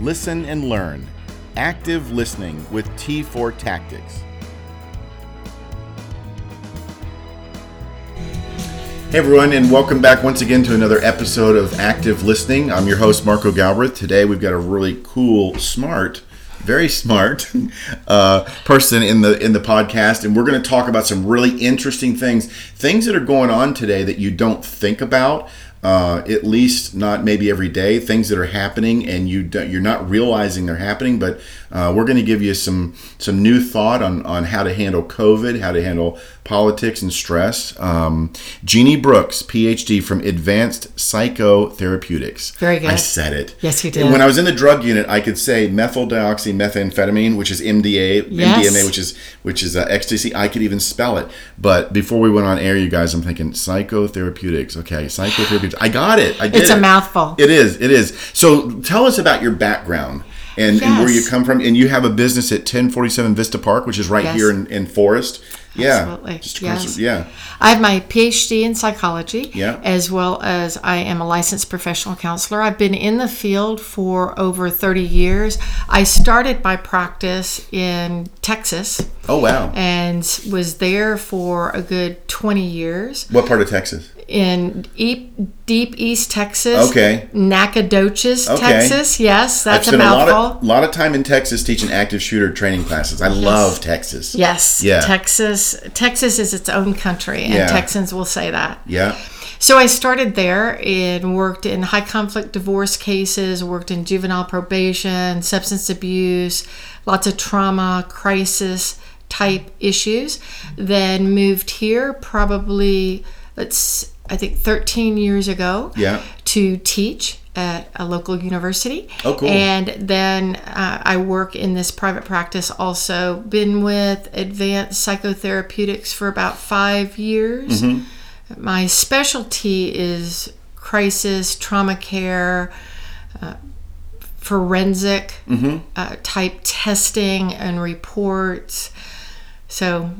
listen, and learn. Active listening with T4 Tactics. Hey everyone, and welcome back once again to another episode of Active Listening. I'm your host Marco Galbraith. Today we've got a really cool, smart, very smart uh, person in the in the podcast, and we're going to talk about some really interesting things, things that are going on today that you don't think about. Uh, at least not maybe every day things that are happening and you you're not realizing they're happening but uh, we're going to give you some some new thought on on how to handle covid how to handle politics and stress. Um, jeannie brooks phd from advanced psychotherapeutics. Very good. i said it. Yes, you And did. when i was in the drug unit i could say methyl dioxymethamphetamine which is mda Yes. mdma which is which is uh, ecstasy. I could even spell it. But before we went on air you guys i'm thinking psychotherapeutics. Okay psychotherapeutics i got it i did It's a it. mouthful. It is. It is. So tell us about your background and, and where you come from. And you have a business at 1047 Vista Park, which is right Yes. here in, in Forest. Yeah. Absolutely. Yes. Yeah. I have my PhD in psychology, Yeah. as well as I am a licensed professional counselor. I've been in the field for over 30 years. I started my practice in Texas Oh, wow. and was there for a good 20 years What part of Texas? In deep, deep East Texas. Okay. Nacogdoches, Okay. Texas. Yes, that's I've a spent a lot mouthful. of, lot of time in Texas teaching active shooter training classes. I love Texas. Yes. Yeah. Texas. Texas is its own country, and Yeah. Texans will say that. Yeah. So I started there and worked in high conflict divorce cases, worked in juvenile probation, substance abuse, lots of trauma, crisis type issues. Then moved here probably let's I think 13 years ago Yeah. to teach at a local university. Oh, cool. And then uh, I work in this private practice also. Been with Advanced Psychotherapeutics for about five years. Mm-hmm. My specialty is crisis, trauma care, uh, forensic Mm-hmm. uh, type testing and reports. So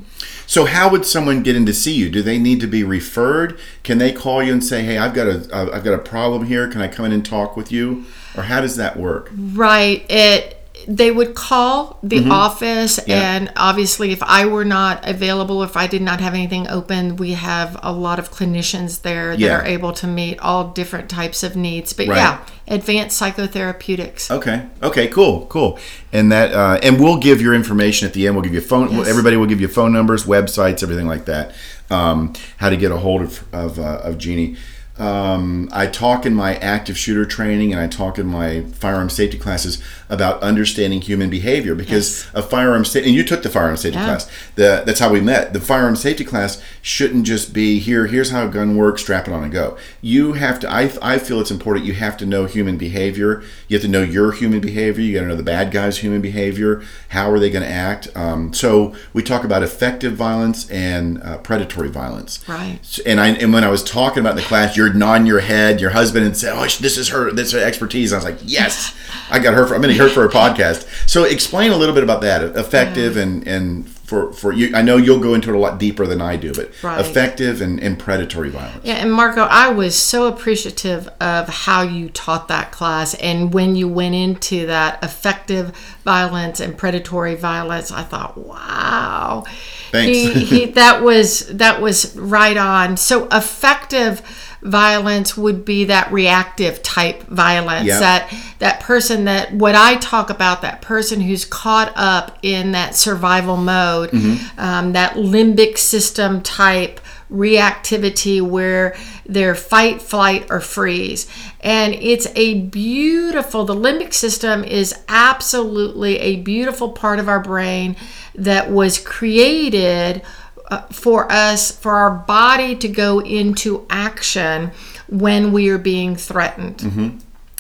So how would someone get in to see you? Do they need to be referred? Can they call you and say, "Hey, I've got a I've got a problem here. Can I come in and talk with you?" Or how does that work? Right. It they would call the office Mm-hmm. Yeah. and obviously if I were not available, if I did not have anything open, we have a lot of clinicians there that Yeah. are able to meet all different types of needs. But Right. yeah, advanced psychotherapeutics. Okay. Okay. Cool. Cool. And that, uh, and we'll give your information at the end. We'll give you phone. Yes. Everybody will give you phone numbers, websites, everything like that. Um, how to get a hold of of, uh, of Jeannie. Um, I talk in my active shooter training and I talk in my firearm safety classes about understanding human behavior because Yes. a firearm safety, and you took the firearm safety Yeah. class. The, that's how we met. The firearm safety class shouldn't just be here. Here's how a gun works. Strap it on and go. You have to. I, I feel it's important. You have to know human behavior. You have to know your human behavior. You got to know the bad guys' human behavior. How are they going to act? Um, so we talk about affective violence and uh, predatory violence. Right. And I and when I was talking about in the class, you're nodding your head. Your husband and said, "Oh, this is her. This is her expertise." I was like, "Yes, I got her. For, I'm going to her for a podcast." So explain a little bit about that. Affective and and for for you. I know you'll go into it a lot deeper than I do, but Right. affective and, and predatory violence. Yeah, and Marco, I was so appreciative of how you taught that class. And when you went into that affective violence and predatory violence, I thought, wow. Thanks. He, he, that was that was right on. So affective violence would be that reactive type violence Yeah. that that person that what I talk about that person who's caught up in that survival mode um, that limbic system type reactivity where they're fight flight or freeze and it's a beautiful the limbic system is absolutely a beautiful part of our brain that was created uh, for us, for our body to go into action when we are being threatened.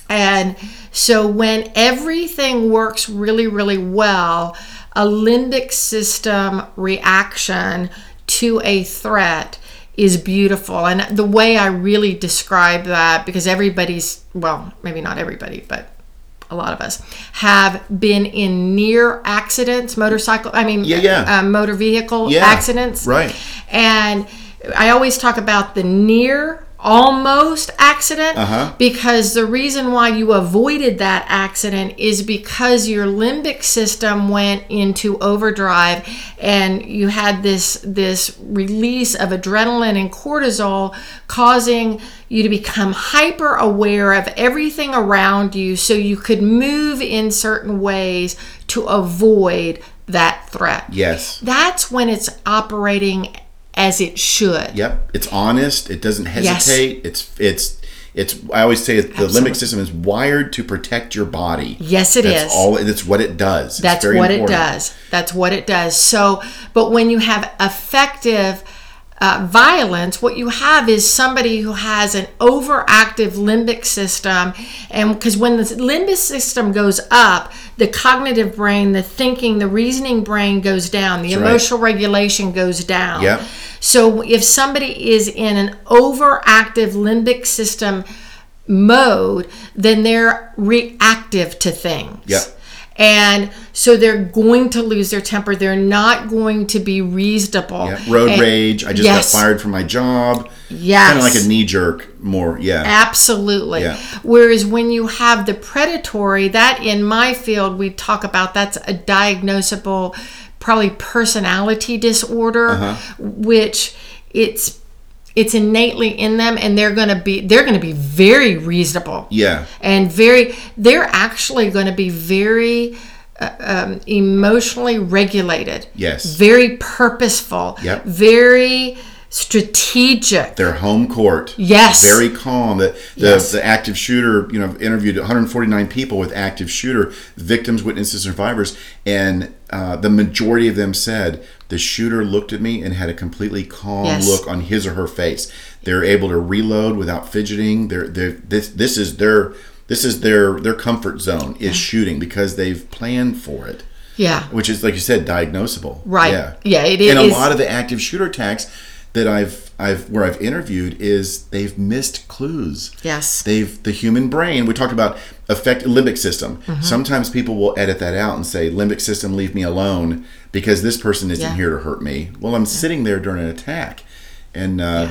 And so when everything works really, really well, a limbic system reaction to a threat is beautiful. And the way I really describe that, because everybody's, well, maybe not everybody, but a lot of us have been in near accidents, motorcycle, I mean, Yeah, yeah. Uh, motor vehicle Yeah, accidents. right. And I always talk about the near almost accident Uh-huh. because the reason why you avoided that accident is because your limbic system went into overdrive and you had this this release of adrenaline and cortisol causing you to become hyper aware of everything around you so you could move in certain ways to avoid that threat. Yes. That's when it's operating as it should. Yep. It's honest. It doesn't hesitate. It's it's it's. I always say the Absolutely. limbic system is wired to protect your body. Yes, it That's is. all. That's what it does. It's That's what important. it does. That's what it does. So, but when you have affective uh, violence, what you have is somebody who has an overactive limbic system. And because when the limbic system goes up, the cognitive brain, the thinking, the reasoning brain goes down, the right. emotional regulation goes down. Yep. So, if somebody is in an overactive limbic system mode, then they're reactive to things. Yep. And so they're going to lose their temper. They're not going to be reasonable. Yeah. Road And- rage. I just yes. got fired from my job. Yes. Kind of like a knee jerk. More. Yeah. Absolutely. Yeah. Whereas when you have the predatory, that in my field, we talk about that's a diagnosable, probably personality disorder, Uh-huh. which it's it's innately in them and they're going to be they're going to be very reasonable yeah. and very they're actually going to be very uh, um, emotionally regulated Yes. very purposeful Yep. very strategic Their home court. Yes. Very calm. The the, Yes. the active shooter. You know, interviewed 149 people with active shooter victims, witnesses, survivors, and uh, the majority of them said the shooter looked at me and had a completely calm Yes. look on his or her face. They're able to reload without fidgeting. They're, they're this this is their this is their their comfort zone is shooting because they've planned for it yeah which is like you said diagnosable Right. yeah Yeah, it is. and a lot of the active shooter attacks that i've i've where i've interviewed is they've missed clues. Yes. They've the human brain we talked about affect limbic system. Mm-hmm. sometimes people will edit that out and say limbic system leave me alone because this person isn't Yeah. here to hurt me. Well i'm sitting there during an attack. And uh,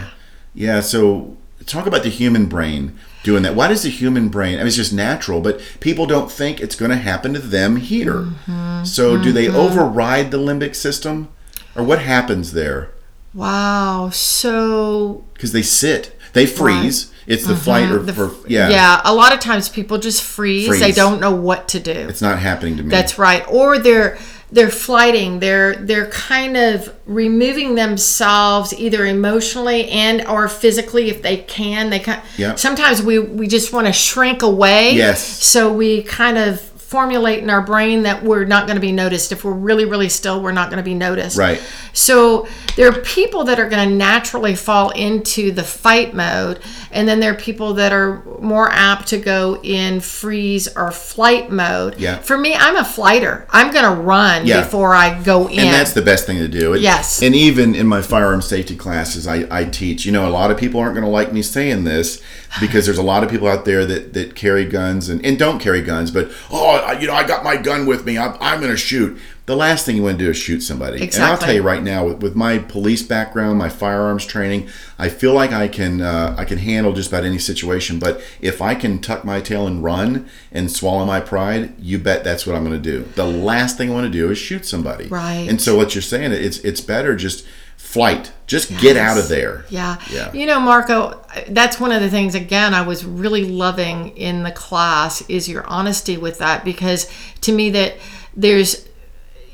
yeah. so talk about the human brain doing that. Why does the human brain i mean it's just natural but people don't think it's going to happen to them here. Mm-hmm. so do they override the limbic system? Or what happens there wow so because they sit they freeze it's the flight or, Mm-hmm. the- or yeah, yeah a lot of times people just freeze, they don't know what to do it's not happening to me That's right. Or they're they're flighting. They're they're kind of removing themselves either emotionally and or physically if they can. They kind Yeah. sometimes we we just want to shrink away. Yes. So we kind of formulate in our brain that we're not going to be noticed. If we're really really still, we're not going to be noticed. Right. So there are people that are going to naturally fall into the fight mode, and then there are people that are more apt to go in freeze or flight mode. Yeah. For me, I'm a flighter. I'm going to run Yeah. before I go in. and that's the best thing to do. It- Yes. And even in my firearm safety classes, I, I teach. You know, a lot of people aren't going to like me saying this because there's a lot of people out there that, that carry guns and, and don't carry guns, but oh, I, you know, I got my gun with me. I'm, I'm going to shoot. The last thing you want to do is shoot somebody. Exactly. And I'll tell you right now, with, with my police background, my firearms training, I feel like I can uh, I can handle just about any situation. But if I can tuck my tail and run and swallow my pride, you bet that's what I'm going to do. The last thing I want to do is shoot somebody. Right. And so what you're saying, it's it's better just flight. Just get out of there. Yeah. Yeah. You know, Marco, that's one of the things again I was really loving in the class is your honesty with that because to me that there's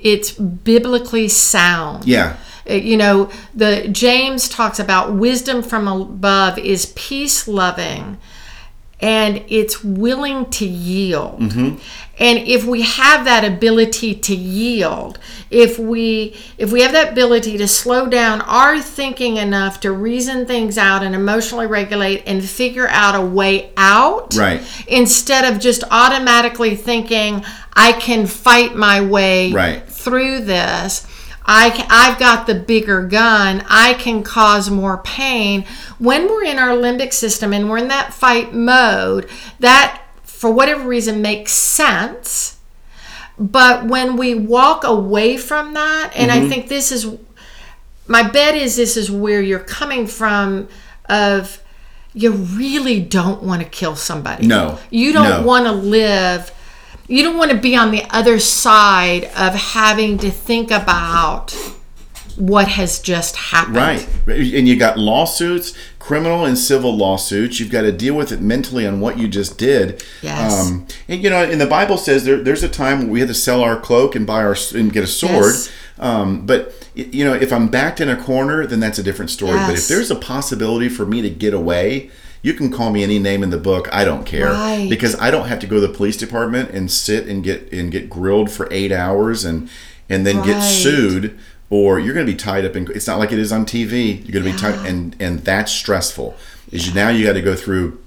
it's biblically sound. Yeah. Uh, You know, the James talks about wisdom from above is peace loving and it's willing to yield. Mm-hmm. And if we have that ability to yield, if we if we have that ability to slow down our thinking enough to reason things out and emotionally regulate and figure out a way out, Right. instead of just automatically thinking I can fight my way Right. through this. I, I've got the bigger gun. I can cause more pain. When we're in our limbic system and we're in that fight mode, that, for whatever reason, makes sense. But when we walk away from that, and I mm-hmm. think this is, my bet is this is where you're coming from of you really don't want to kill somebody. No. You don't No. want to live you don't want to be on the other side of having to think about what has just happened. Right. And you got lawsuits, criminal and civil lawsuits. You've got to deal with it mentally on what you just did. Yes. Um, and you know, and the Bible says there, there's a time where we had to sell our cloak and buy our and get a sword. Yes. Um, but you know, if I'm backed in a corner, then that's a different story. Yes. But if there's a possibility for me to get away, you can call me any name in the book. I don't care Right. because I don't have to go to the police department and sit and get and get grilled for eight hours and and then get sued or you're going to be tied up in it's not like it is on TV you're going to be tied and and that's stressful is you now you got to go through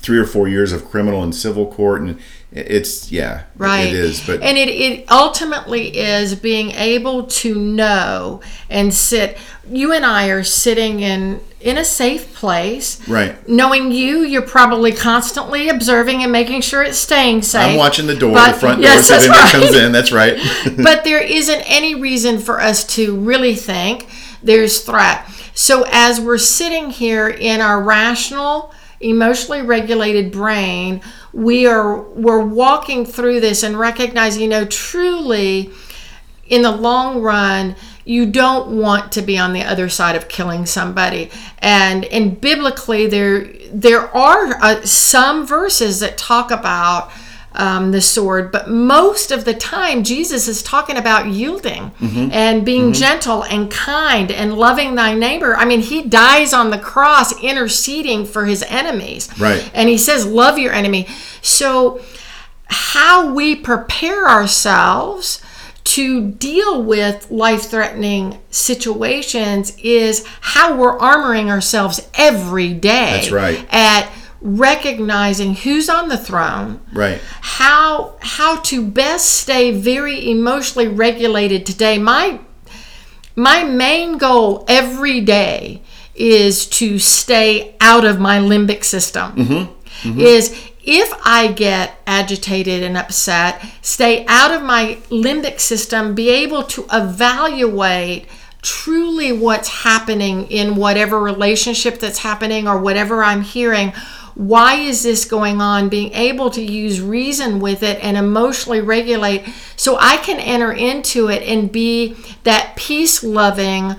three or four years of criminal and civil court and it's yeah Right. it is but and it, it ultimately is being able to know and sit you and I are sitting in in a safe place. Right. Knowing you, you're probably constantly observing and making sure it's staying safe. I'm watching the door, But- the front yes, door, so that's right. comes in. That's right. but there isn't any reason for us to really think there's threat. So as we're sitting here in our rational, emotionally regulated brain, we are we're walking through this and recognizing, you know, truly in the long run you don't want to be on the other side of killing somebody. And and biblically there there are uh, some verses that talk about um, the sword but most of the time jesus is talking about yielding and being gentle and kind and loving thy neighbor i mean he dies on the cross interceding for his enemies Right. and he says love your enemy so how we prepare ourselves to deal with life threatening situations is how we're armoring ourselves every day. That's right. At recognizing who's on the throne, right. how how to best stay very emotionally regulated today. My my main goal every day is to stay out of my limbic system. Mm-hmm. Mm-hmm. Is if I get agitated and upset, stay out of my limbic system, be able to evaluate truly what's happening in whatever relationship that's happening or whatever I'm hearing. Why is this going on? Being able to use reason with it and emotionally regulate so I can enter into it and be that peace loving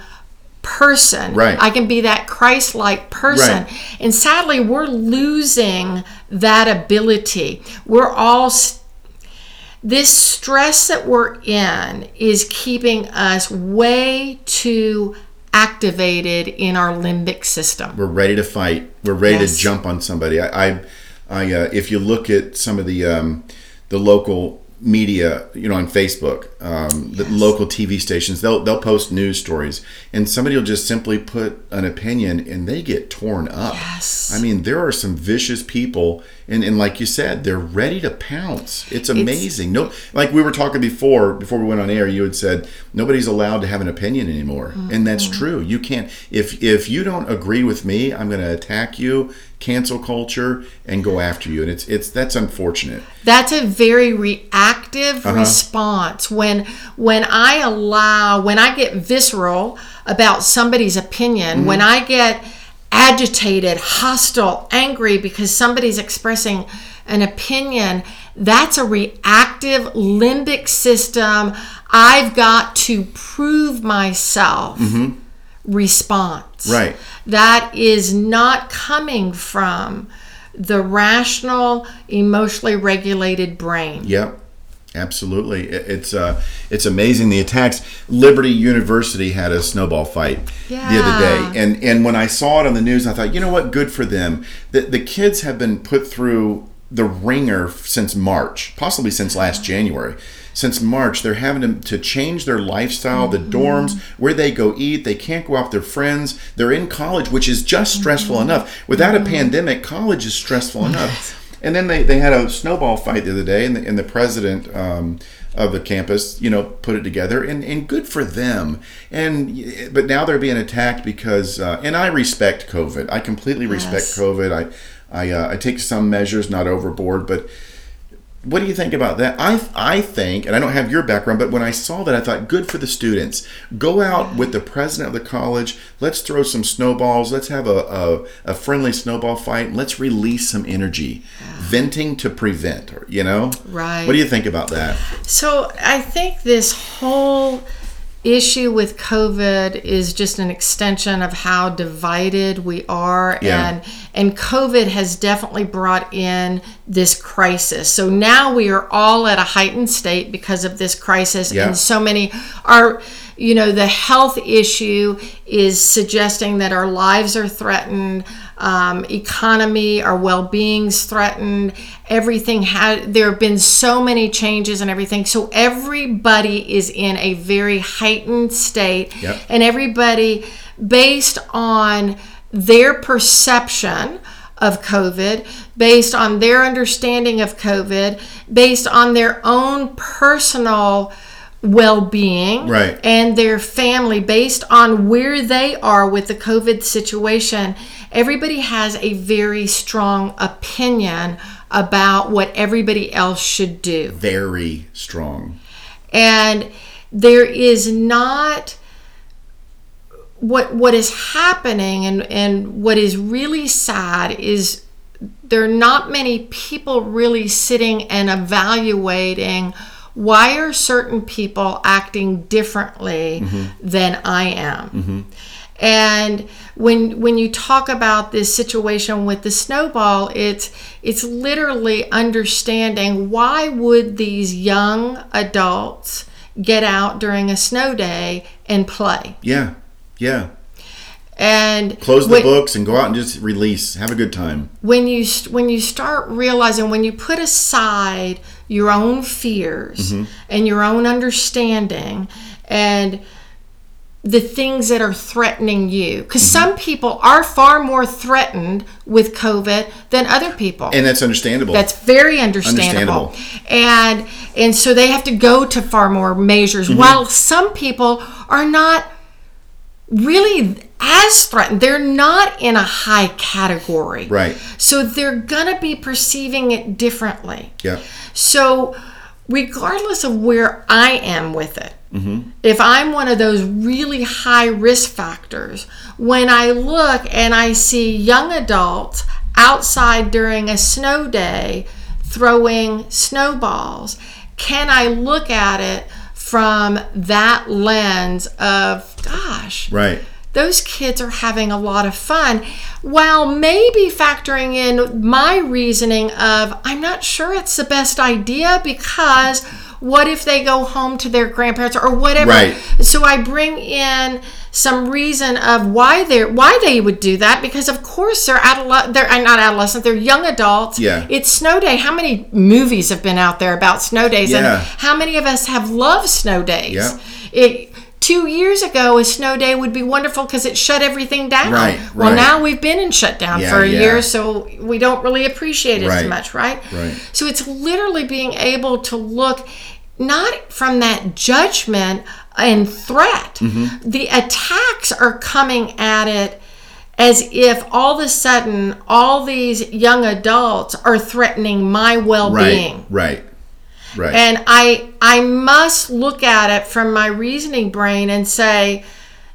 person. Right. I can be that Christ like person. Right. And sadly, we're losing that ability. We're all. St- this stress that we're in is keeping us way too activated in our limbic system. We're ready to fight. We're ready Yes. to jump on somebody. I, I, I uh, if you look at some of the um, the local media, you know, on Facebook, um, the local TV stations, they'll they'll post news stories, and somebody will just simply put an opinion, and they get torn up. Yes. I mean, there are some vicious people, and, and like you said, they're ready to pounce. It's amazing. no, like we were talking before, before we went on air, you had said nobody's allowed to have an opinion anymore, and that's true. You can't if if you don't agree with me, I'm going to attack you, cancel culture, and go after you, and it's it's that's unfortunate. That's a very reactive response when when I allow when I get visceral about somebody's opinion, mm-hmm. when I get agitated, hostile, angry because somebody's expressing an opinion, that's a reactive limbic system. I've got to prove myself mm-hmm. response. Right. That is not coming from the rational, emotionally regulated brain. Yep. Absolutely, it's uh, it's amazing the attacks. Liberty University had a snowball fight the other day, and and when I saw it on the news, I thought, you know what, good for them. The the kids have been put through the ringer since March, possibly since last January. Since March, they're having to, to change their lifestyle, the mm-hmm. dorms, where they go eat. They can't go out with their friends. They're in college, which is just mm-hmm. stressful enough. Without a mm-hmm. pandemic, college is stressful enough. And then they, they had a snowball fight the other day, and the, and the president um, of the campus, you know, put it together, and, and good for them. And but now they're being attacked because, uh, and I respect COVID. I completely respect Yes. COVID. I I, uh, I take some measures, not overboard, but what do you think about that? I I think, and I don't have your background, but when I saw that, I thought, good for the students. Go out with the president of the college. Let's throw some snowballs. Let's have a, a, a friendly snowball fight. Let's release some energy. Venting to prevent, you know? Right. What do you think about that? So I think this whole issue with COVID is just an extension of how divided we are Yeah. and and COVID has definitely brought in this crisis. So now we are all at a heightened state because of this crisis Yeah. and so many are you know the health issue is suggesting that our lives are threatened um, economy our well-being's threatened. Everything had there have been so many changes and everything. So everybody is in a very heightened state. Yep. and everybody based on their perception of COVID, based on their understanding of COVID, based on their own personal well being Right. and their family, based on where they are with the COVID situation. Everybody has a very strong opinion about what everybody else should do Very strong. and there is not what what is happening and and what is really sad is there are not many people really sitting and evaluating why are certain people acting differently mm-hmm. than I am. Mm-hmm. And when when you talk about this situation with the snowball, it's it's literally understanding why would these young adults get out during a snow day and play. Yeah. Yeah. And Close the when- books and go out and just release. Have a good time. when you when you start realizing when you put aside your own fears and your own understanding and the things that are threatening you because some people are far more threatened with covid than other people And that's understandable. that's very understandable. And and so they have to go to far more measures Mm-hmm. while some people are not really as threatened. They're not in a high category. Right. So they're going to be perceiving it differently. yeah. So, regardless of where I am with it, Mm-hmm. if I'm one of those really high risk factors, when I look and I see young adults outside during a snow day throwing snowballs, can I look at it from that lens of, gosh, Right. Those kids are having a lot of fun while maybe factoring in my reasoning of i'm not sure it's the best idea because what if they go home to their grandparents or whatever Right. so i bring in some reason of why they're why they would do that because of course they're adolescent they're uh, not adolescent they're young adults Yeah. it's snow day how many movies have been out there about snow days Yeah. and how many of us have loved snow days Yeah. it two years ago a snow day would be wonderful because it shut everything down Right, well right. now we've been in shutdown Yeah, for a yeah. year so we don't really appreciate it Right, as much right right. so it's literally being able to look not from that judgment and threat Mm-hmm. the attacks are coming at it as if all of a sudden all these young adults are threatening my well-being Right. Right. Right. and I I must look at it from my reasoning brain and say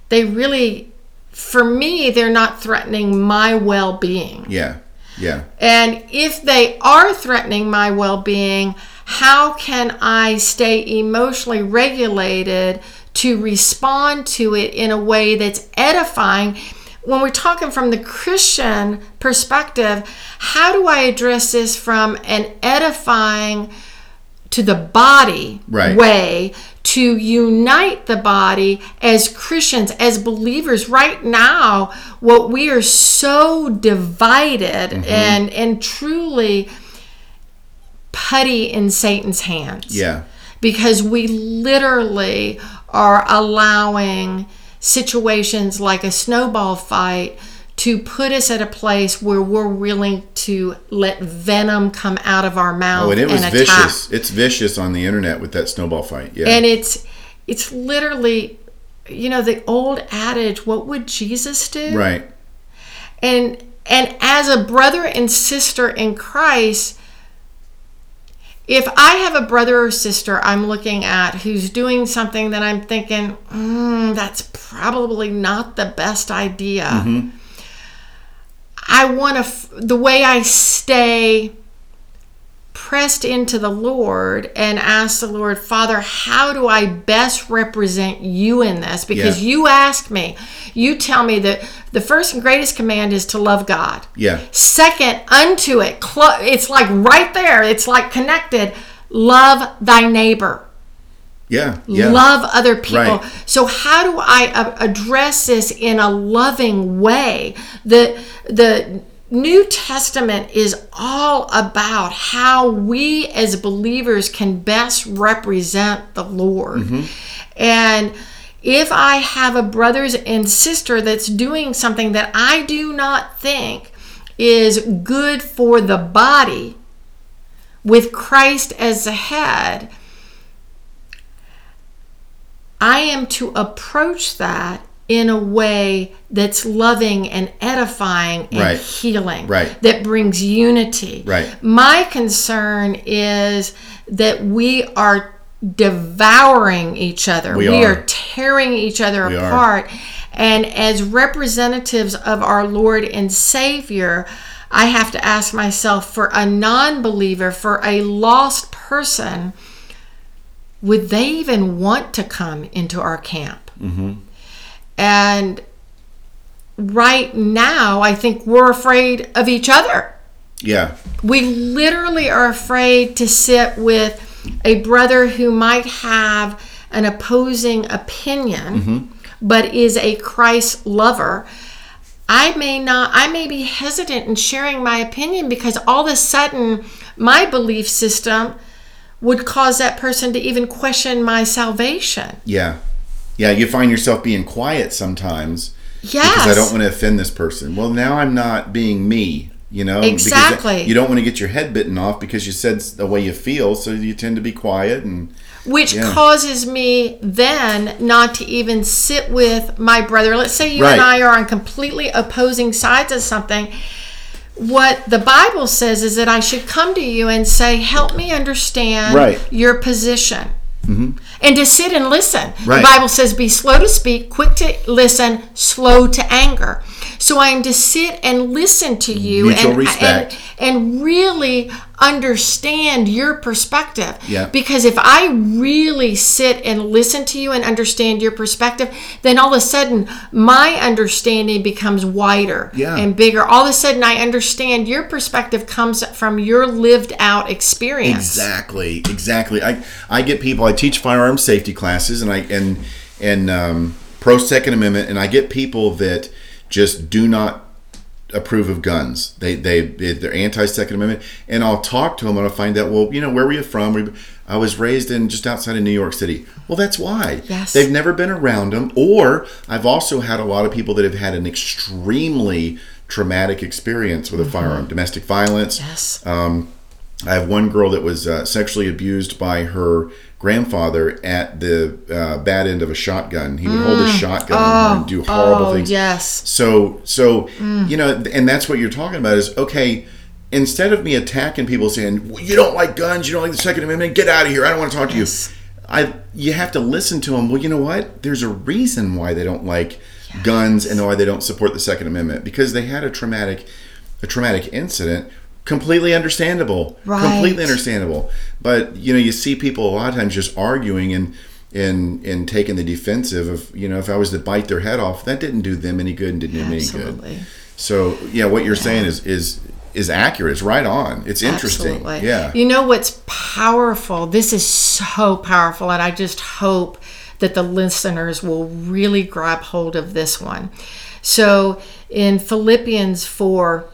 they really for me they're not threatening my well-being. yeah. Yeah. And if they are threatening my well-being, how can I stay emotionally regulated to respond to it in a way that's edifying? When we're talking from the Christian perspective, how do I address this from an edifying to the body Right. way to unite the body as Christians, as believers. Right now, what we are so divided Mm-hmm. and and truly putty in Satan's hands Yeah. because we literally are allowing situations like a snowball fight to put us at a place where we're willing to let venom come out of our mouth Oh, and it was attack. vicious. It's vicious on the internet with that snowball fight. Yeah. And it's it's literally you know the old adage what would Jesus do? right. and and as a brother and sister in Christ if I have a brother or sister I'm looking at who's doing something that I'm thinking mm, that's probably not the best idea I want to f- the way I stay pressed into the Lord and ask the Lord, Father, how do I best represent you in this? Because Yeah. you ask me, you tell me that the first and greatest command is to love God. Yeah. Second, unto it, clo- it's like right there, it's like connected. Love thy neighbor Yeah. Yeah. love other people. Right. So how do I uh, address this in a loving way? The the New Testament is all about how we as believers can best represent the Lord. Mm-hmm. And if I have a brothers and sister that's doing something that I do not think is good for the body with Christ as the head, I am to approach that in a way that's loving and edifying and Right. healing, Right. that brings unity. Right. My concern is that we are devouring each other. We we are. are tearing each other We are. apart. And as representatives of our Lord and Savior, I have to ask myself for a non believer, for a lost person, would they even want to come into our camp? Mm-hmm. And right now, I think we're afraid of each other. Yeah. We literally are afraid to sit with a brother who might have an opposing opinion, but is a Christ lover. I may not, I may be hesitant in sharing my opinion because all of a sudden my belief system would cause that person to even question my salvation. Yeah. Yeah. You find yourself being quiet sometimes Yes. because I don't want to offend this person. Well, now I'm not being me. You know, Because Exactly. you don't want to get your head bitten off because you said the way you feel, so you tend to be quiet and which Yeah. causes me then not to even sit with my brother. Let's say you Right. and I are on completely opposing sides of something. What the Bible says is that I should come to you and say, Help me understand Right. your position. Mm-hmm. And to sit and listen. Right. The Bible says, Be slow to speak, quick to listen, slow to anger. So I am to sit and listen to you Mutual and, respect. and and really understand your perspective. Yeah. Because if I really sit and listen to you and understand your perspective, then all of a sudden my understanding becomes wider Yeah. and bigger. All of a sudden I understand your perspective comes from your lived out experience. Exactly, exactly. I I get people. I teach firearm safety classes, and I and and um, pro Second Amendment, and I get people that just do not approve of guns. They they they're anti Second Amendment, and I'll talk to them and I'll find out. Well, you know, where were you from? I was raised in just outside of New York City. Well, that's why. Yes. They've never been around them. Or I've also had a lot of people that have had an extremely traumatic experience with a firearm, domestic violence. Yes. Um, I have one girl that was uh, sexually abused by her grandfather at the uh, bad end of a shotgun. He would hold a shotgun her and do horrible oh, things. yes. So, so you know, and that's what you're talking about is okay. Instead of me attacking people saying well, you don't like guns, you don't like the Second Amendment, get out of here. I don't want to talk to Yes. you. I you have to listen to them. Well, you know what? There's a reason why they don't like guns and why they don't support the Second Amendment because they had a traumatic, a traumatic incident. Completely understandable. Right. Completely understandable. But you know, you see people a lot of times just arguing and and and taking the defensive of you know if I was to bite their head off, that didn't do them any good and didn't do me any good. Absolutely. So yeah, what you're saying is is is accurate. It's right on. It's interesting. Absolutely. Yeah. You know what's powerful? This is so powerful, and I just hope that the listeners will really grab hold of this one. So in Philippians 4,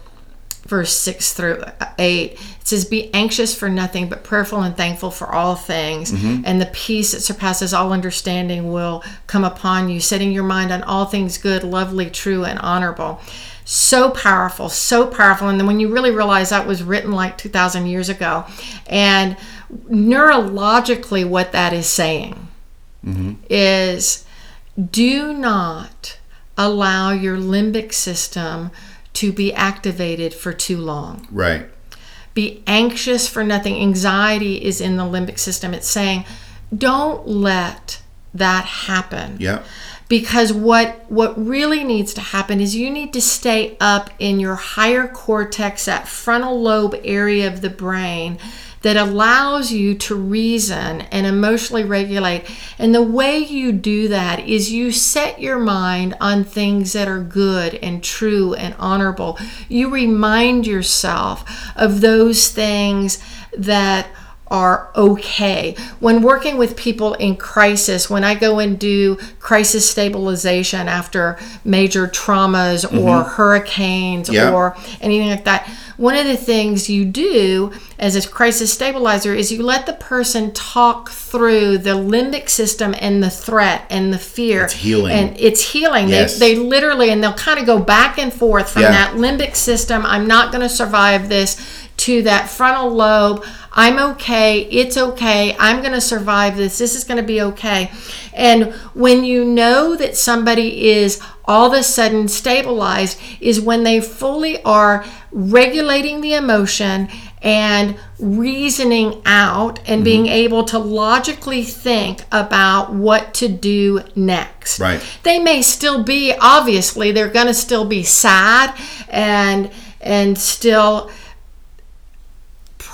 verse 6 through 8, it says, Be anxious for nothing, but prayerful and thankful for all things. Mm-hmm. And the peace that surpasses all understanding will come upon you, setting your mind on all things good, lovely, true, and honorable. So powerful, so powerful. And then when you really realize that was written like 2,000 years ago, and neurologically, what that is saying mm-hmm. is do not allow your limbic system to be activated for too long. Right. Be anxious for nothing. Anxiety is in the limbic system. It's saying, don't let that happen. Yeah. Because what what really needs to happen is you need to stay up in your higher cortex, that frontal lobe area of the brain that allows you to reason and emotionally regulate. And the way you do that is you set your mind on things that are good and true and honorable. You remind yourself of those things that are okay. When working with people in crisis, when I go and do crisis stabilization after major traumas or mm-hmm. hurricanes or anything like that, one of the things you do as a crisis stabilizer is you let the person talk through the limbic system and the threat and the fear. It's healing. And it's healing. Yes. They, they literally, and they'll kind of go back and forth from Yeah. that limbic system. I'm not going to survive this to that frontal lobe. I'm okay. It's okay. I'm going to survive this. This is going to be okay. And when you know that somebody is all of a sudden stabilized, is when they fully are regulating the emotion and reasoning out and mm-hmm. being able to logically think about what to do next. Right. They may still be obviously they're going to still be sad and and still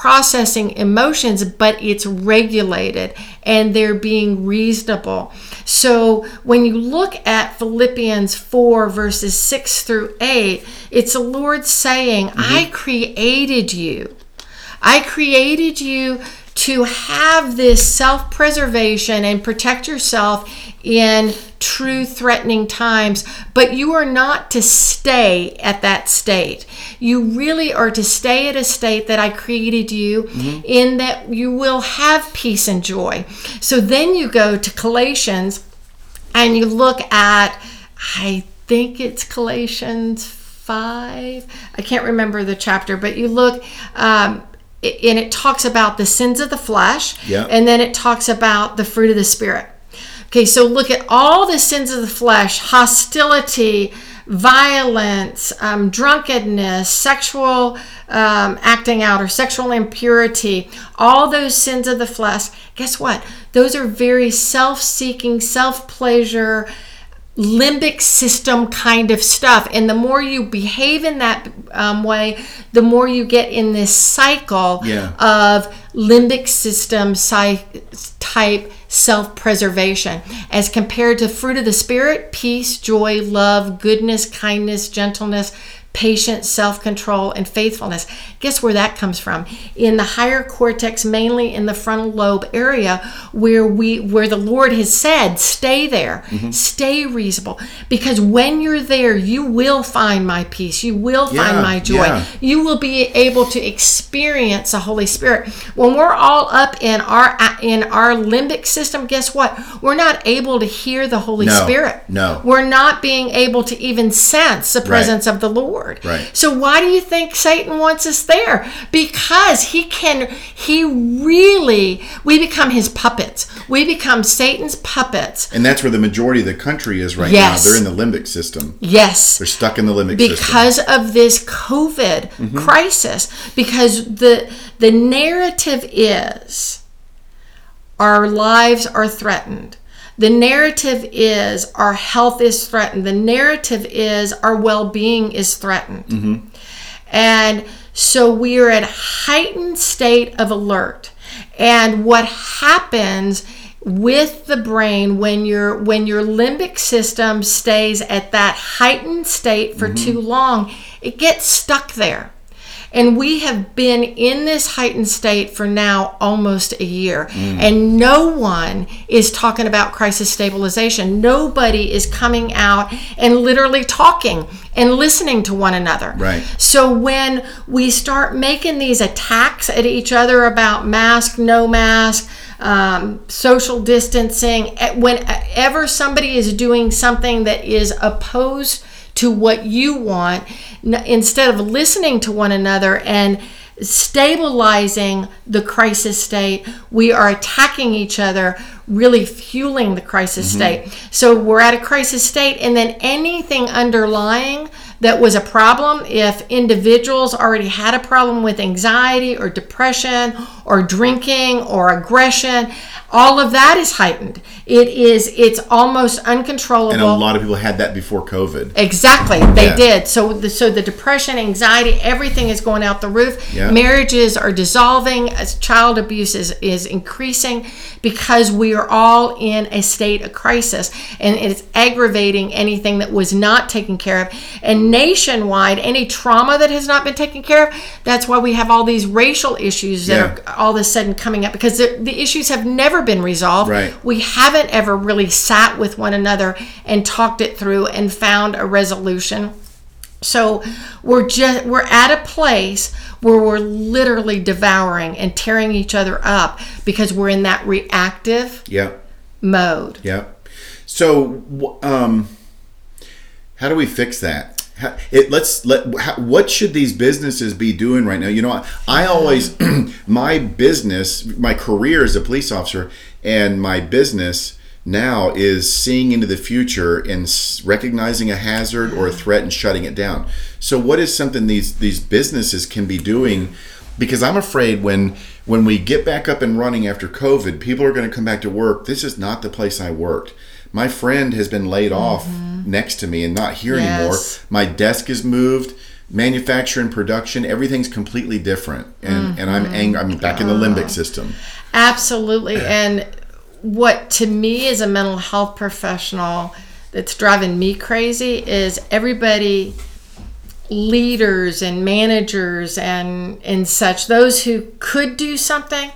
processing emotions, but it's regulated and they're being reasonable. So when you look at Philippians 4, verses 6 through 8, it's the Lord saying, mm-hmm. I created you. I created you to have this self preservation and protect yourself in true threatening times, but you are not to stay at that state. You really are to stay at a state that I created you in that you will have peace and joy. So then you go to Galatians and you look at, I think it's Galatians 5. I can't remember the chapter, but you look, um, and it talks about the sins of the flesh, Yeah. and then it talks about the fruit of the Spirit. Okay, so look at all the sins of the flesh hostility, violence, um, drunkenness, sexual um, acting out, or sexual impurity, all those sins of the flesh. Guess what? Those are very self seeking, self pleasure, limbic system kind of stuff. And the more you behave in that um, way, the more you get in this cycle Yeah. of limbic system type self preservation as compared to fruit of the spirit peace joy love goodness kindness gentleness patience self-control and faithfulness guess where that comes from? In the higher cortex mainly in the frontal lobe area where we where the lord has said stay there. Mm-hmm. Stay reasonable. Because when you're there you will find my peace. You will Yeah, find my joy. yeah. you will be able to experience the holy spirit. When we're all up in our in our limbic system guess what? We're not able to hear the holy No, spirit. No. we're not being able to even sense the presence of the lord. Right. so why do you think satan wants us there because he can he really we become his puppets we become satan's puppets And that's where the majority of the country is right Yes. now. They're in the limbic system. yes They're stuck in the limbic system. because of this COVID mm-hmm. crisis. Because the the narrative is our lives are threatened. The narrative is our health is threatened. The narrative is our well-being is threatened. Mm-hmm. And so we are at heightened state of alert. And what happens with the brain when your when your limbic system stays at that heightened state for mm-hmm. too long, it gets stuck there. And we have been in this heightened state for now almost a year. And no one is talking about crisis stabilization. Nobody is coming out and literally talking and listening to one another. Right. So when we start making these attacks at each other about mask, no mask, um, social distancing, whenever somebody is doing something that is opposed to what you want, instead of listening to one another and stabilizing the crisis state, we are attacking each other, really fueling the crisis mm-hmm. state. So we're at a crisis state, and then anything underlying that was a problem, if individuals already had a problem with anxiety or depression or drinking or aggression, all of that is heightened. It is, it's almost uncontrollable. And a lot of people had that before COVID. Exactly, they Yeah. did. So, the, so the depression, anxiety, everything is going out the roof. Yeah. Marriages are dissolving. As child abuse is is increasing because we are all in a state of crisis, and it's aggravating anything that was not taken care of. And nationwide, any trauma that has not been taken care of. That's why we have all these racial issues that Yeah. are all of a sudden coming up because the, the issues have never been resolved. Right. We haven't ever really sat with one another and talked it through and found a resolution. So we're just we're at a place where we're literally devouring and tearing each other up because we're in that reactive Yeah. mode. Yeah. So, um, how do we fix that? It, let's let. What should these businesses be doing right now? You know, I, I always my business, my career as a police officer, and my business now is seeing into the future and recognizing a hazard or a threat and shutting it down. So, what is something these these businesses can be doing? Because I'm afraid when when we get back up and running after COVID, people are going to come back to work. This is not the place I worked. My friend has been laid off mm-hmm. next to me and not here anymore. My desk is moved. Manufacturing, production, everything's completely different, and and I'm mm-hmm. ang- I'm back in the limbic oh. system. Absolutely. And what to me as a mental health professional that's driving me crazy is everybody leaders and managers and and such those who could do something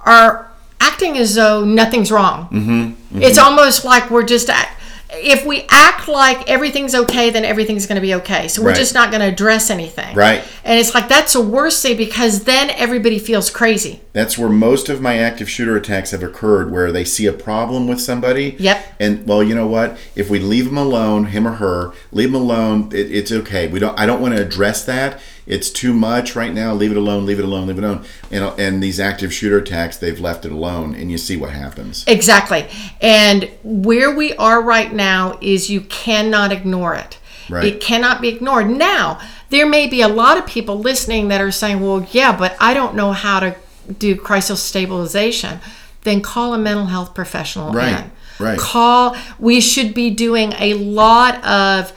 are acting as though nothing's wrong Mm-hmm. it's almost like we're just act, if we act like everything's okay then everything's going to be okay so we're Right. just not going to address anything Right. and it's like that's the worst thing because then everybody feels crazy That's where most of my active shooter attacks have occurred, where they see a problem with somebody. Yep. And well, you know what? If we leave them alone, him or her, leave them alone. It, it's okay. We don't. I don't want to address that. It's too much right now. Leave it alone. Leave it alone. Leave it alone. And and these active shooter attacks, they've left it alone, and you see what happens. Exactly. And where we are right now is you cannot ignore it. Right. It cannot be ignored. Now, there may be a lot of people listening that are saying, well, yeah, but I don't know how to do crisis stabilization. Then call a mental health professional Right, in. right. Call, we should be doing a lot of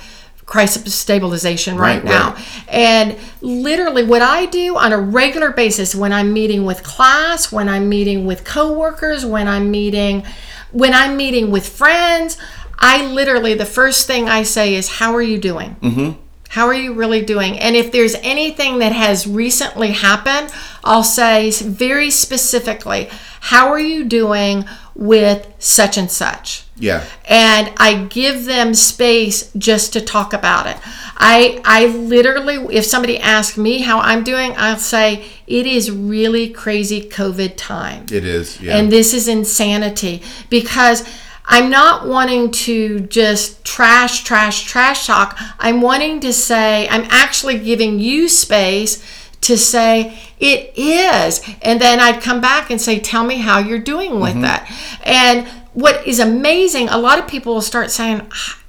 crisis stabilization right, Right, now. right. And literally, what I do on a regular basis when I'm meeting with class, when I'm meeting with coworkers, when I'm meeting, when I'm meeting with friends, I literally the first thing I say is, "How are you doing?" Mm-hmm. How are you really doing? And if there's anything that has recently happened, I'll say very specifically, "How are you doing with such and such?" Yeah. and I give them space just to talk about it. I I literally if somebody asks me how I'm doing, I'll say it is really crazy COVID time. It is. Yeah. And this is insanity because I'm not wanting to just trash, trash, trash talk. I'm wanting to say, I'm actually giving you space to say, it is. And then I'd come back and say, tell me how you're doing with that. And what is amazing, a lot of people will start saying, "Ah,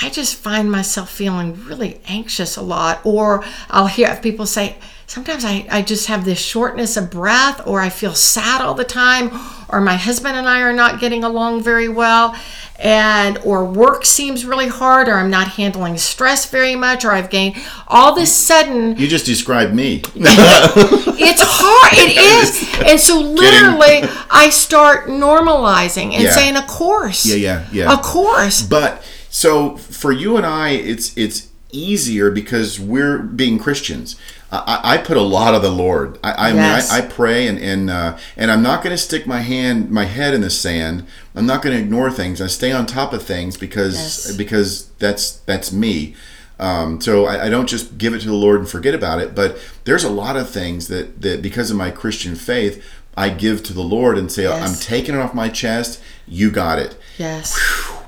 I just find myself feeling really anxious a lot. Or I'll hear people say, sometimes I, I just have this shortness of breath, or I feel sad all the time, or my husband and I are not getting along very well, and or work seems really hard, or I'm not handling stress very much, or I've gained all this sudden you just described me. it's hard. It is. And so literally I start normalizing and Yeah. saying "Of course. Yeah, yeah, yeah. Of course. But so for you and I, it's it's easier because we're being Christians. I, I put a lot of the Lord. I, I Yes. mean, I, I pray and and uh, and I'm not going to stick my hand, my head in the sand. I'm not going to ignore things. I stay on top of things because Yes. because that's that's me. Um, so I, I don't just give it to the Lord and forget about it. But there's a lot of things that that because of my Christian faith, I give to the Lord and say, Yes. I'm taking it off my chest. You got it Yes.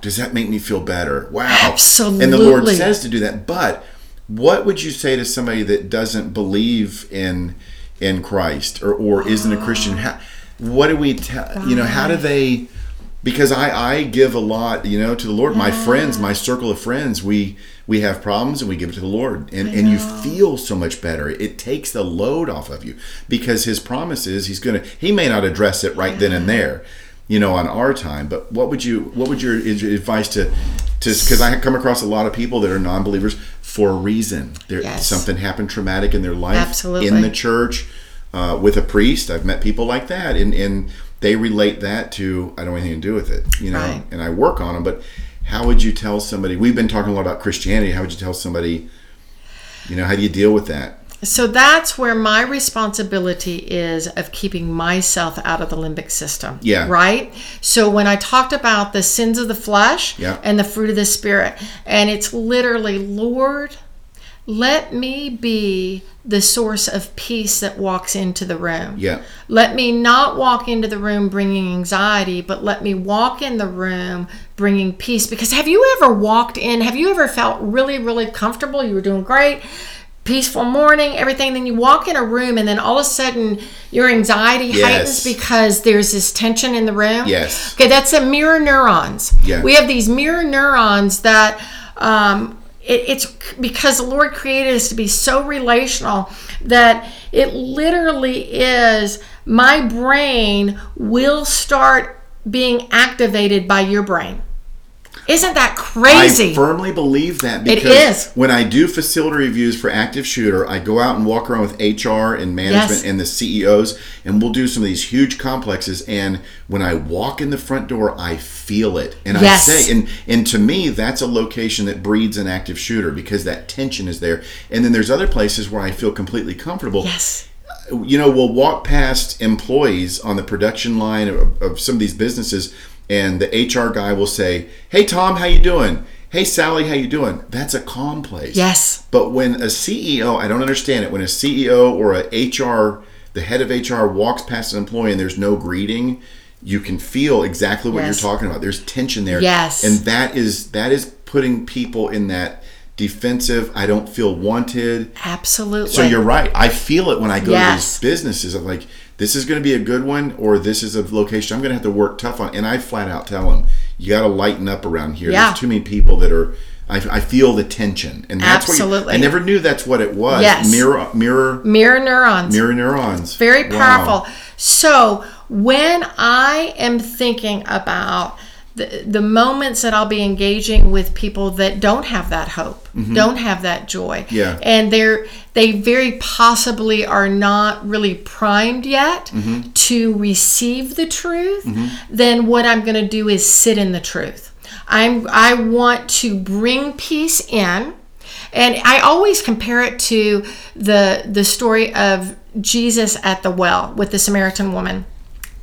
does that make me feel better? Wow. Absolutely. And the Lord says to do that. But what would you say to somebody that doesn't believe in in Christ or, or isn't a Christian? How, what do we tell you know, how do they because I, I give a lot, you know, to the Lord. My friends, my circle of friends, we we have problems and we give it to the Lord. And and you feel so much better. It takes the load off of you because his promise is he's gonna he may not address it right then and there, you know, on our time. But what would you what would your advice to to because I come across a lot of people that are non believers for a reason. There Yes. something happened traumatic in their life Absolutely. in the church uh, with a priest. I've met people like that, and and they relate that to I don't want anything to do with it, you know. Right. And I work on them, but how would you tell somebody? We've been talking a lot about Christianity. How would you tell somebody? You know, how do you deal with that? So that's where my responsibility is of keeping myself out of the limbic system. Yeah. Right? So when I talked about the sins of the flesh Yeah. and the fruit of the spirit, and it's literally, Lord, let me be the source of peace that walks into the room. Yeah. Let me not walk into the room bringing anxiety, but let me walk in the room bringing peace. Because have you ever walked in, have you ever felt really, really comfortable? You were doing great, peaceful morning, everything. Then you walk in a room, and then all of a sudden your anxiety Yes. heightens because there's this tension in the room. Yes. Okay, that's the mirror neurons. Yeah. We have these mirror neurons that um, it, it's because the Lord created us to be so relational that it literally is my brain will start being activated by your brain. Isn't that crazy? I firmly believe that because is. when I do facility reviews for active shooter, I go out and walk around with HR and management Yes. and the CEOs, and we'll do some of these huge complexes. And when I walk in the front door, I feel it, and Yes. I say, and and to me, that's a location that breeds an active shooter because that tension is there. And then there's other places where I feel completely comfortable yes. you know, we'll walk past employees on the production line of, of some of these businesses, and the HR guy will say, "Hey Tom, how you doing? Hey Sally, how you doing?" That's a calm place. Yes. But when a CEO, I don't understand it. When a CEO or a HR, the head of HR walks past an employee and there's no greeting, you can feel exactly what Yes. you're talking about. There's tension there. Yes. And that is that is putting people in that defensive. I don't feel wanted. Absolutely. So you're right. I feel it when I go Yes. to these businesses. I'm like, this is going to be a good one, or this is a location I'm going to have to work tough on. And I flat out tell them, you got to lighten up around here. Yeah. There's too many people that are. I, I feel the tension, and that's what Absolutely. you, I never knew that's what it was. Yes. Mirror, mirror, mirror neurons. mirror neurons. Very Wow. powerful. So when I am thinking about the, the moments that I'll be engaging with people that don't have that hope, don't have that joy, Mm-hmm. Yeah. and they're they very possibly are not really primed yet Mm-hmm. to receive the truth, then what I'm going to do is sit in the truth. I'm I want to bring peace in. And I always compare it to the the story of Jesus at the well with the Samaritan woman.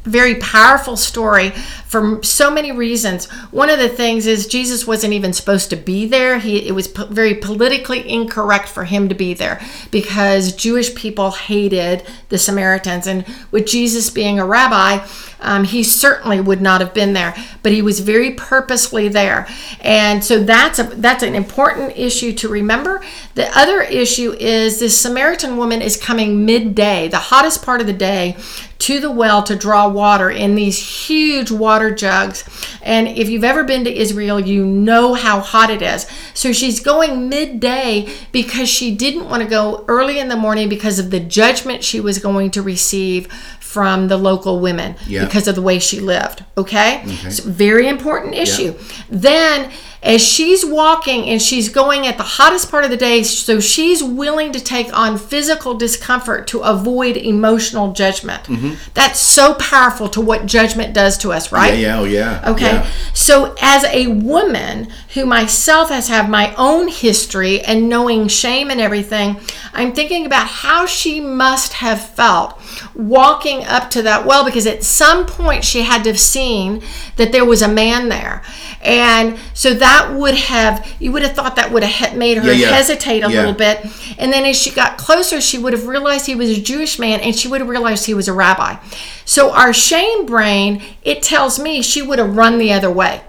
Very powerful story for so many reasons. One of the things is Jesus wasn't even supposed to be there. He it was po- very politically incorrect for him to be there because Jewish people hated the Samaritans, and with Jesus being a rabbi, um, he certainly would not have been there. But he was very purposely there, and so that's a that's an important issue to remember. The other issue is this Samaritan woman is coming midday, the hottest part of the day, to the well to draw water in these huge water jugs. And if you've ever been to Israel, you know how hot it is. So she's going midday because she didn't want to go early in the morning because of the judgment she was going to receive from the local women Yeah. because of the way she lived. Okay? So very important issue. Then as she's walking and she's going at the hottest part of the day, so she's willing to take on physical discomfort to avoid emotional judgment. Mm-hmm. That's so powerful to what judgment does to us, right? Yeah, yeah, oh yeah. Okay. yeah. So, as a woman who myself has had my own history and knowing shame and everything, I'm thinking about how she must have felt walking up to that well because at some point she had to have seen that there was a man there. And so that would have, you would have thought that would have made her Yeah, yeah. hesitate a Yeah. little bit. And then as she got closer, she would have realized he was a Jewish man and she would have realized he was a rabbi. So our shame brain, it tells me she would have run the other way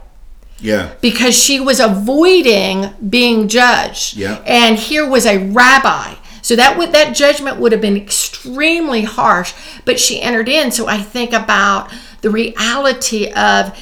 Yeah. because she was avoiding being judged. Yeah. And here was a rabbi. So that would that judgment would have been extremely harsh, but she entered in. So I think about the reality of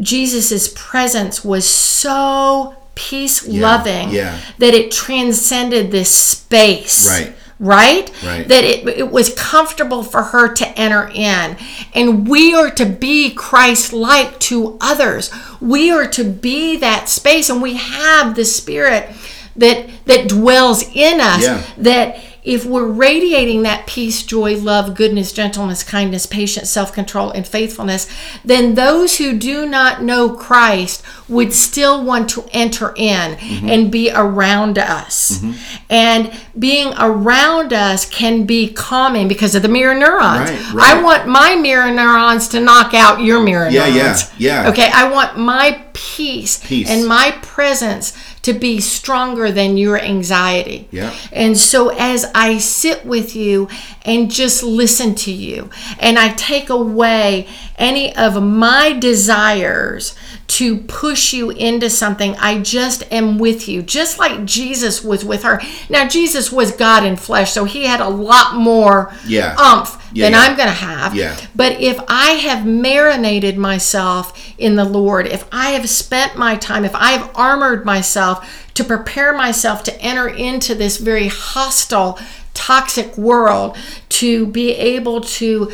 Jesus's presence was so peace loving yeah. that it transcended this space. Right. Right? Right. That it, it was comfortable for her to enter in. And we are to be Christ like to others. We are to be that space. And we have the Spirit that that dwells in us. Yeah. That if we're radiating that peace, joy, love, goodness, gentleness, kindness, patience, self control, and faithfulness, then those who do not know Christ would still want to enter in Mm-hmm. and be around us. And being around us can be calming because of the mirror neurons. Right, right. I want my mirror neurons to knock out your mirror Yeah, yeah, neurons. yeah. Okay, I want my peace, Peace. and my presence to be stronger than your anxiety. Yeah. And so as I sit with you and just listen to you, and I take away any of my desires to push you into something, I just am with you, just like Jesus was with her. Now, Jesus was God in flesh, so he had a lot more Yeah. umph Yeah, than yeah. I'm going to have. Yeah. But if I have marinated myself in the Lord, if I have spent my time, if I have armored myself to prepare myself to enter into this very hostile, toxic world, to be able to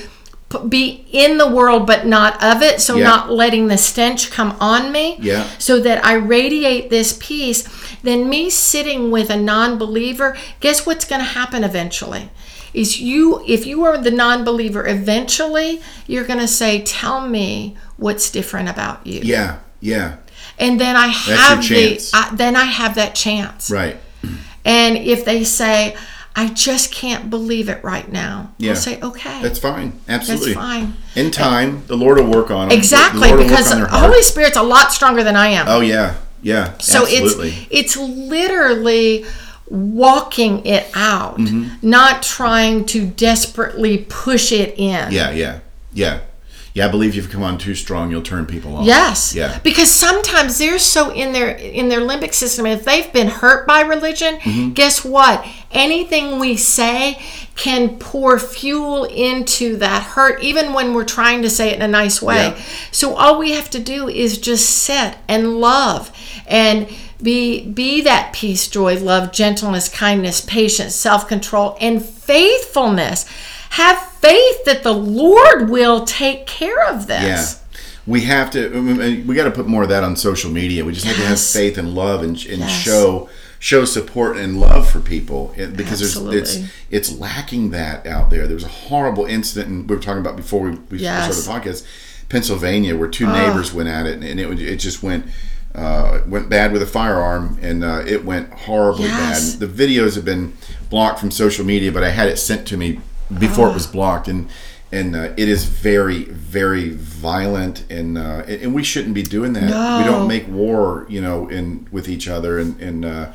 be in the world but not of it, so Yeah. not letting the stench come on me, Yeah. so that I radiate this peace, then me sitting with a non believer, guess what's going to happen eventually? Is you, if you are the non believer, eventually you're going to say, Tell me what's different about you. Yeah. Yeah. And then I have the. I, then I have that chance. Right. And if they say, I just can't believe it right now, Yeah. I'll say, Okay, That's fine. Absolutely. That's fine. In time, the Lord will work on them. exactly, The Lord will work because the. Holy Spirit's a lot stronger than I am. Oh yeah. Yeah. So absolutely. it's it's literally walking it out, Mm-hmm. not trying to desperately push it in. Yeah. Yeah. Yeah. Yeah. I believe you've come on too strong, you'll turn people off. Yes. Yeah. Because sometimes they're so in their in their limbic system. If they've been hurt by religion, Mm-hmm. guess what? Anything we say can pour fuel into that hurt, even when we're trying to say it in a nice way. Yeah. So all we have to do is just sit and love and be be that peace, joy, love, gentleness, kindness, patience, self-control, and faithfulness. Have faith that the Lord will take care of this. Yeah. We have to. We got to put more of that on social media. We just have to have faith and love and, and Yes. show show support and love for people It- because there's it's it's lacking that out there. There was a horrible incident, and we were talking about before we, we Yes. started the podcast, Pennsylvania, where two neighbors went at it, and it it just went. Uh, went bad with a firearm and uh, it went horribly Yes. bad. The videos have been blocked from social media, but I had it sent to me before it was blocked, and and uh, it is very very violent, and uh, and we shouldn't be doing that. We don't make war, you know, in with each other, and and uh,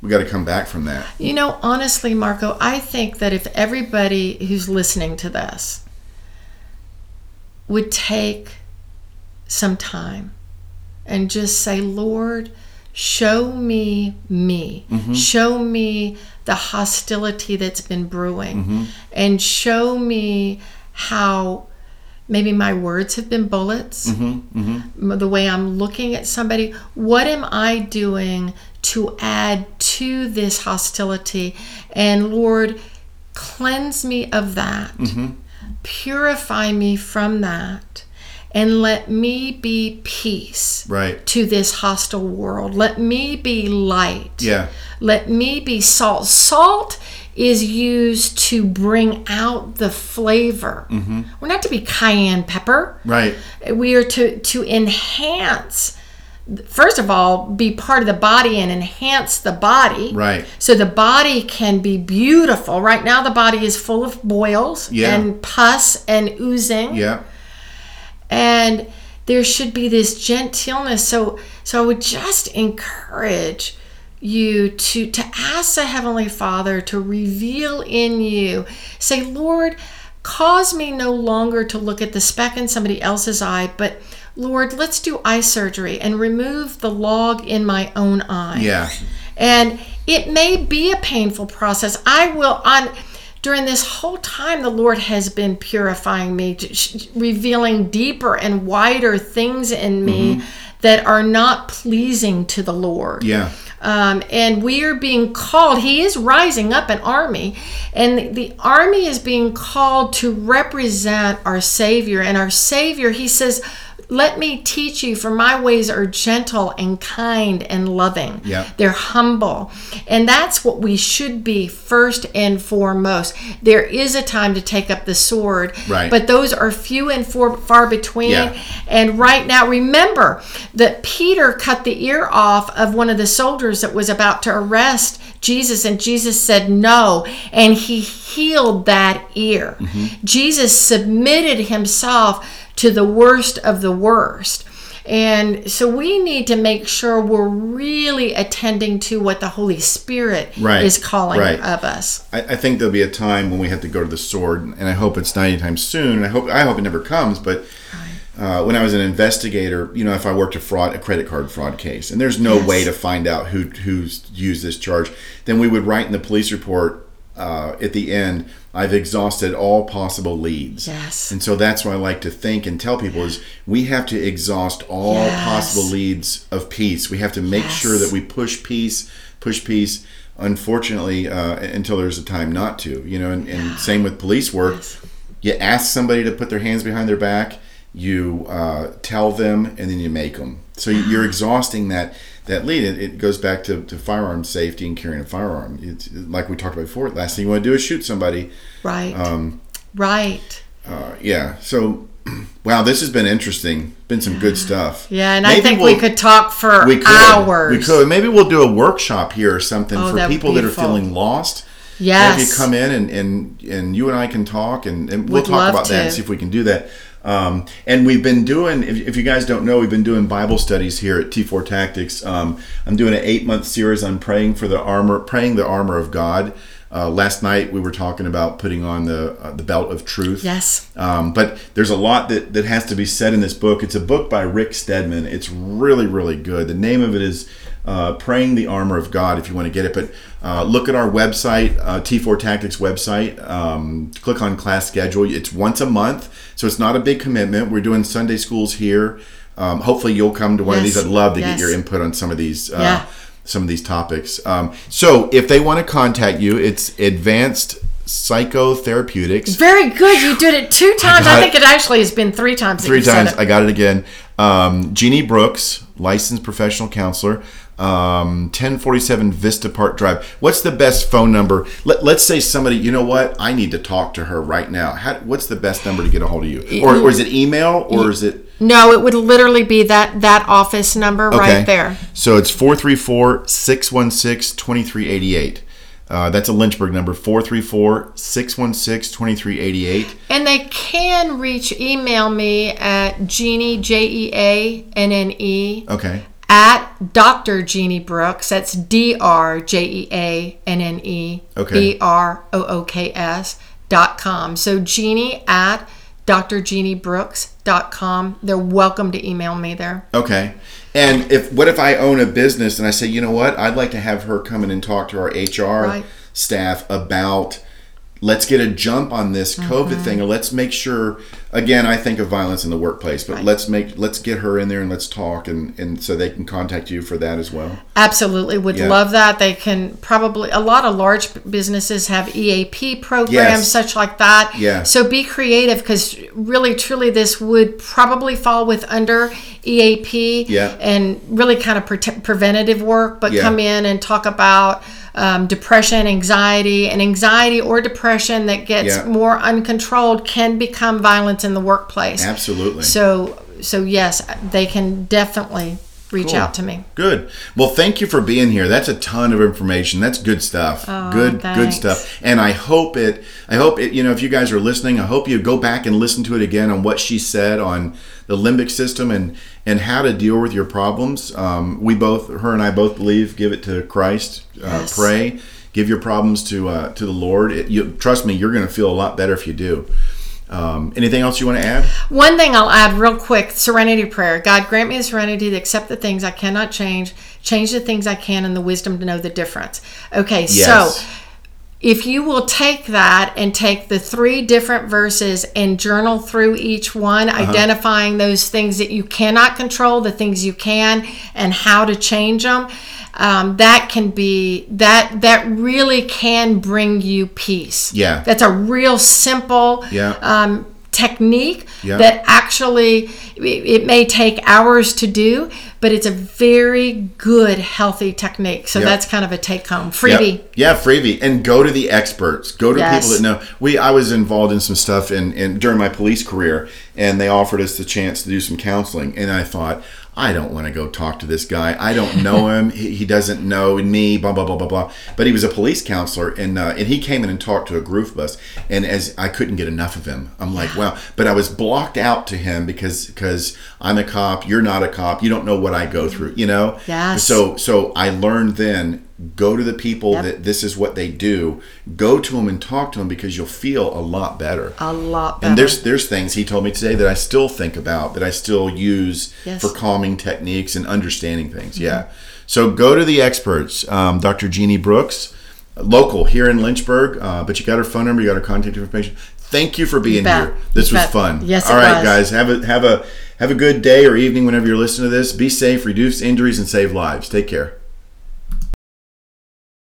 we got to come back from that. You know, honestly, Marco, I think that if everybody who's listening to this would take some time and just say, Lord, show me me, mm-hmm. show me the hostility that's been brewing, mm-hmm. and show me how maybe my words have been bullets. Mm-hmm. M- the way I'm looking at somebody. What am I doing to add to this hostility? And Lord, cleanse me of that, purify me from that, and let me be peace Right. to this hostile world. Let me be light. Yeah. Let me be salt. Salt is used to bring out the flavor. Mm-hmm. We're not to be cayenne pepper. Right. We are to to enhance first of all be part of the body and enhance the body Right. so the body can be beautiful right now the body is full of boils Yeah. and pus and oozing Yeah. And there should be this gentleness. So so i would just encourage you to to ask the heavenly father to reveal in you say lord cause me no longer to look at the speck in somebody else's eye but lord let's do eye surgery and remove the log in my own eye. Yeah. and it may be a painful process. I will on during this whole time the lord has been purifying me revealing deeper and wider things in me that are not pleasing to the lord. Yeah. um, and we are being called he is rising up an army and the army is being called to represent our savior. And our savior he says let me teach you for my ways are gentle and kind and loving Yeah. they're humble and that's what we should be first and foremost there is a time to take up the sword Right. but those are few and far, far between Yeah. and right now, remember that Peter cut the ear off of one of the soldiers that was about to arrest Jesus, and Jesus said no, and he healed that ear. Mm-hmm. Jesus submitted himself to the worst of the worst. And so we need to make sure we're really attending to what the Holy Spirit Right, is calling right. of us. I, I think there'll be a time when we have to go to the sword, and I hope it's not anytime soon. And I hope I hope it never comes. But uh, when I was an investigator, you know, if I worked a fraud, a credit card fraud case, and there's no Yes. way to find out who who's used this charge, then we would write in the police report uh, at the end, "I've exhausted all possible leads." Yes. And so that's what I like to think and tell people is we have to exhaust all Yes. possible leads of peace. We have to make sure that we push peace, push peace. Unfortunately, uh, until there's a time not to, you know. And, and same with police work. You ask somebody to put their hands behind their back. You uh, tell them, and then you make them. So you- you're exhausting that that lead. It, it goes back to, to firearm safety and carrying a firearm. It's like we talked about before. Last thing you want to do is shoot somebody. Right. Um, right. uh, yeah. So, wow, this has been interesting. Been some good stuff. Yeah, and I think we'll- we could talk for we could, hours. We could. Maybe we'll do a workshop here or something Oh, for people that are fun. feeling lost. Yeah. Yes. you come in and, and, and you and I can talk and, and we'll Would talk about that and see if we can do that. Um, and we've been doing, if, if you guys don't know, we've been doing Bible studies here at T4 Tactics. Um, I'm doing an eight month series on praying for the armor, praying the armor of God. Uh, last night we were talking about putting on the uh, the belt of truth. Yes. Um, but there's a lot that, that has to be said in this book. It's a book by Rick Stedman. It's really, really good. The name of it is uh, Praying the Armor of God, if you want to get it. But uh, look at our website, uh, T4 Tactics website. Um, click on class schedule. It's once a month, so it's not a big commitment. We're doing Sunday schools here. Um, hopefully, you'll come to one of these. I'd love to Yes. get your input on some of these. Uh, Yeah. Some of these topics. Um, so, if they want to contact you, it's Advanced Psychotherapeutics. Very good. You did it two times. got I, think it actually has been three times. three times. I got it again. Um, Jeanne Brooks, licensed professional counselor, um, 1047 Vista Park Drive. What's the best phone number? Let, let's say somebody, you know what? I need to talk to her right now. How, what's the best number to get a hold of you? Or, or is it email or is it? No, it would literally be that that office number right there. So it's 434 616 2388. Uh, that's a Lynchburg number 434 616 2388. And they can reach email me at Jeanne J E A N N E Okay. at Dr. Jeanne Brooks. That's D R J E A N N E Okay. B R O O K S dot com. So Jeanne at drjeannebrooks.com. They're welcome to email me there. Okay. And if what if I own a business and I say, you know what, I'd like to have her come in and talk to our HR Right. staff about let's get a jump on this COVID Mm-hmm. thing, or let's make sure. Again, I think of violence in the workplace, but let's make let's get her in there and let's talk, and and so they can contact you for that as well. Absolutely would Yeah. love that. They can probably a lot of large businesses have EAP programs Yes. such like that. Yeah. So be creative because really truly this would probably fall with under EAP Yeah. and really kind of pre- preventative work but Yeah. come in and talk about um, depression, anxiety, and anxiety or depression that gets Yeah. more uncontrolled can become violence in the workplace. Absolutely. So, so yes, they can definitely reach Cool. out to me. Good. Well, thank you for being here. That's a ton of information. That's good stuff. good, good Oh, thanks. stuff. And I hope it. I hope it. You know, if you guys are listening, I hope you go back and listen to it again on what she said on the limbic system and and how to deal with your problems. Um, we both, her and I, both believe. Give it to Christ. Uh, Yes. Pray. Give your problems to uh, to the Lord. It, you trust me. You're going to feel a lot better if you do. Um, anything else you want to add? One thing I'll add real quick serenity prayer. God, grant me the serenity to accept the things I cannot change, change the things I can, and the wisdom to know the difference. Okay, Yes. so if you will take that and take the three different verses and journal through each one, Uh-huh. identifying those things that you cannot control, the things you can, and how to change them. Um, that can be that that really can bring you peace. Yeah. that's a real simple Yeah. um, technique Yeah. that actually it, may take hours to do, but it's a very good healthy technique. So Yeah. that's kind of a take home freebie. Yeah, yeah, freebie, and go to the experts. Go to Yes. people that know. We I was involved in some stuff in, in during my police career, and they offered us the chance to do some counseling, and I thought. I don't want to go talk to this guy. I don't know him. he, he doesn't know me. Blah blah blah blah blah. But he was a police counselor, and uh, and he came in and talked to a group of us. And as I couldn't get enough of him, I'm like, wow. But I was blocked out to him because because I'm a cop. You're not a cop. You don't know what I go through. You know. Yes. So so I learned then go to the people Yep. that this is what they do go to them and talk to them because you'll feel a lot better A lot better. and there's there's things he told me today that I still think about that I still use Yes. for calming techniques and understanding things yeah so go to the experts um, Dr. Jeanne Brooks local here in Lynchburg uh, but you got her phone number you got her contact information thank you for being bet. here this You was bet. fun Yes, all it right was. guys have a have a have a good day or evening whenever you're listening to this be safe reduce injuries and save lives take care